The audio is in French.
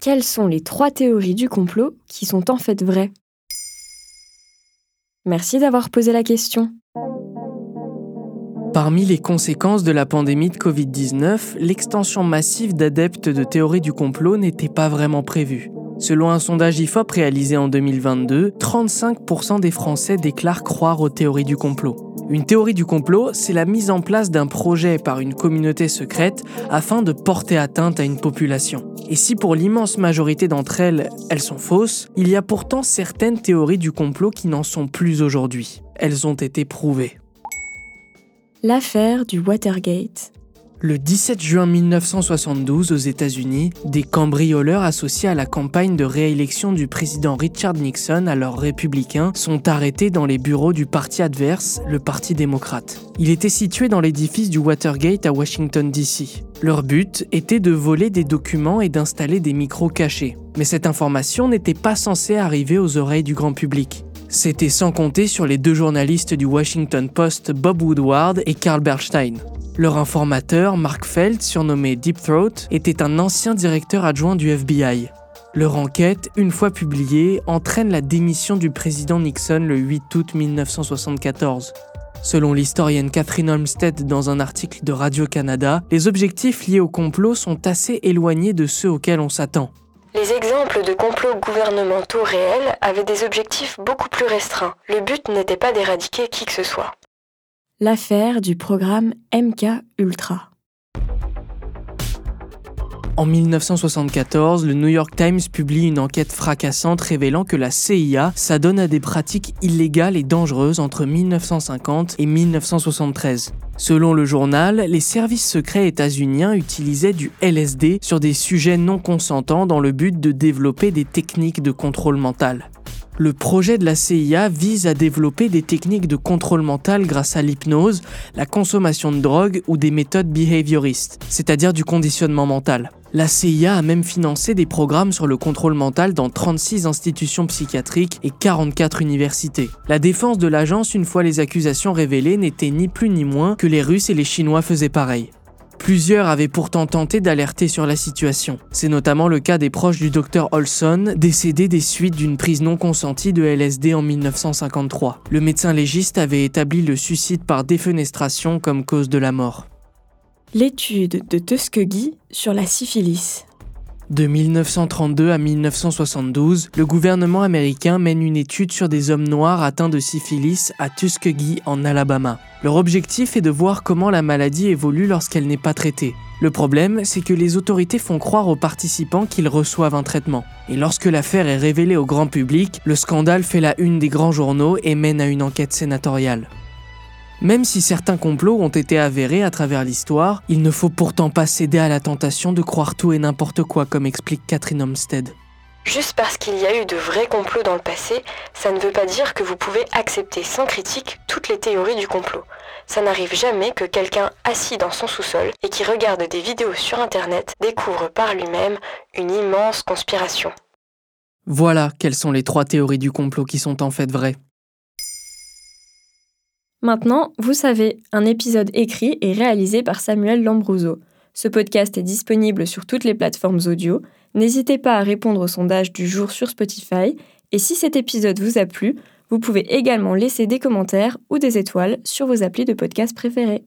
Quelles sont les trois théories du complot qui sont en fait vraies? Merci d'avoir posé la question. Parmi les conséquences de la pandémie de Covid-19, l'extension massive d'adeptes de théories du complot n'était pas vraiment prévue. Selon un sondage IFOP réalisé en 2022, 35% des Français déclarent croire aux théories du complot. Une théorie du complot, c'est la mise en place d'un projet par une communauté secrète afin de porter atteinte à une population. Et si pour l'immense majorité d'entre elles, elles sont fausses, il y a pourtant certaines théories du complot qui n'en sont plus aujourd'hui. Elles ont été prouvées. L'affaire du Watergate. Le 17 juin 1972, aux États-Unis, des cambrioleurs associés à la campagne de réélection du président Richard Nixon, alors républicain, sont arrêtés dans les bureaux du parti adverse, le Parti démocrate. Il était situé dans l'édifice du Watergate à Washington, D.C. Leur but était de voler des documents et d'installer des micros cachés. Mais cette information n'était pas censée arriver aux oreilles du grand public. C'était sans compter sur les deux journalistes du Washington Post, Bob Woodward et Carl Bernstein. Leur informateur, Mark Felt, surnommé Deep Throat, était un ancien directeur adjoint du FBI. Leur enquête, une fois publiée, entraîne la démission du président Nixon le 8 août 1974. Selon l'historienne Catherine Olmsted dans un article de Radio-Canada, les objectifs liés au complot sont assez éloignés de ceux auxquels on s'attend. Les exemples de complots gouvernementaux réels avaient des objectifs beaucoup plus restreints. Le but n'était pas d'éradiquer qui que ce soit l'affaire du programme MK Ultra. En 1974, le New York Times publie une enquête fracassante révélant que la CIA s'adonne à des pratiques illégales et dangereuses entre 1950 et 1973. Selon le journal, les services secrets états-uniens utilisaient du LSD sur des sujets non consentants dans le but de développer des techniques de contrôle mental. Le projet de la CIA vise à développer des techniques de contrôle mental grâce à l'hypnose, la consommation de drogue ou des méthodes behavioristes, c'est-à-dire du conditionnement mental. La CIA a même financé des programmes sur le contrôle mental dans 36 institutions psychiatriques et 44 universités. La défense de l'agence, une fois les accusations révélées, n'était ni plus ni moins que les Russes et les Chinois faisaient pareil. Plusieurs avaient pourtant tenté d'alerter sur la situation. C'est notamment le cas des proches du docteur Olson, décédé des suites d'une prise non consentie de LSD en 1953. Le médecin légiste avait établi le suicide par défenestration comme cause de la mort. L'étude de Tuskegee sur la syphilis. De 1932 à 1972, le gouvernement américain mène une étude sur des hommes noirs atteints de syphilis à Tuskegee en Alabama. Leur objectif est de voir comment la maladie évolue lorsqu'elle n'est pas traitée. Le problème, c'est que les autorités font croire aux participants qu'ils reçoivent un traitement. Et lorsque l'affaire est révélée au grand public, le scandale fait la une des grands journaux et mène à une enquête sénatoriale. Même si certains complots ont été avérés à travers l'histoire, il ne faut pourtant pas céder à la tentation de croire tout et n'importe quoi, comme explique Catherine Olmsted. Juste parce qu'il y a eu de vrais complots dans le passé, ça ne veut pas dire que vous pouvez accepter sans critique toutes les théories du complot. Ça n'arrive jamais que quelqu'un assis dans son sous-sol et qui regarde des vidéos sur Internet découvre par lui-même une immense conspiration. Voilà quelles sont les trois théories du complot qui sont en fait vraies. Maintenant, vous savez, un épisode écrit et réalisé par Samuel Lambrouzo. Ce podcast est disponible sur toutes les plateformes audio. N'hésitez pas à répondre au sondage du jour sur Spotify. Et si cet épisode vous a plu, vous pouvez également laisser des commentaires ou des étoiles sur vos applis de podcast préférés.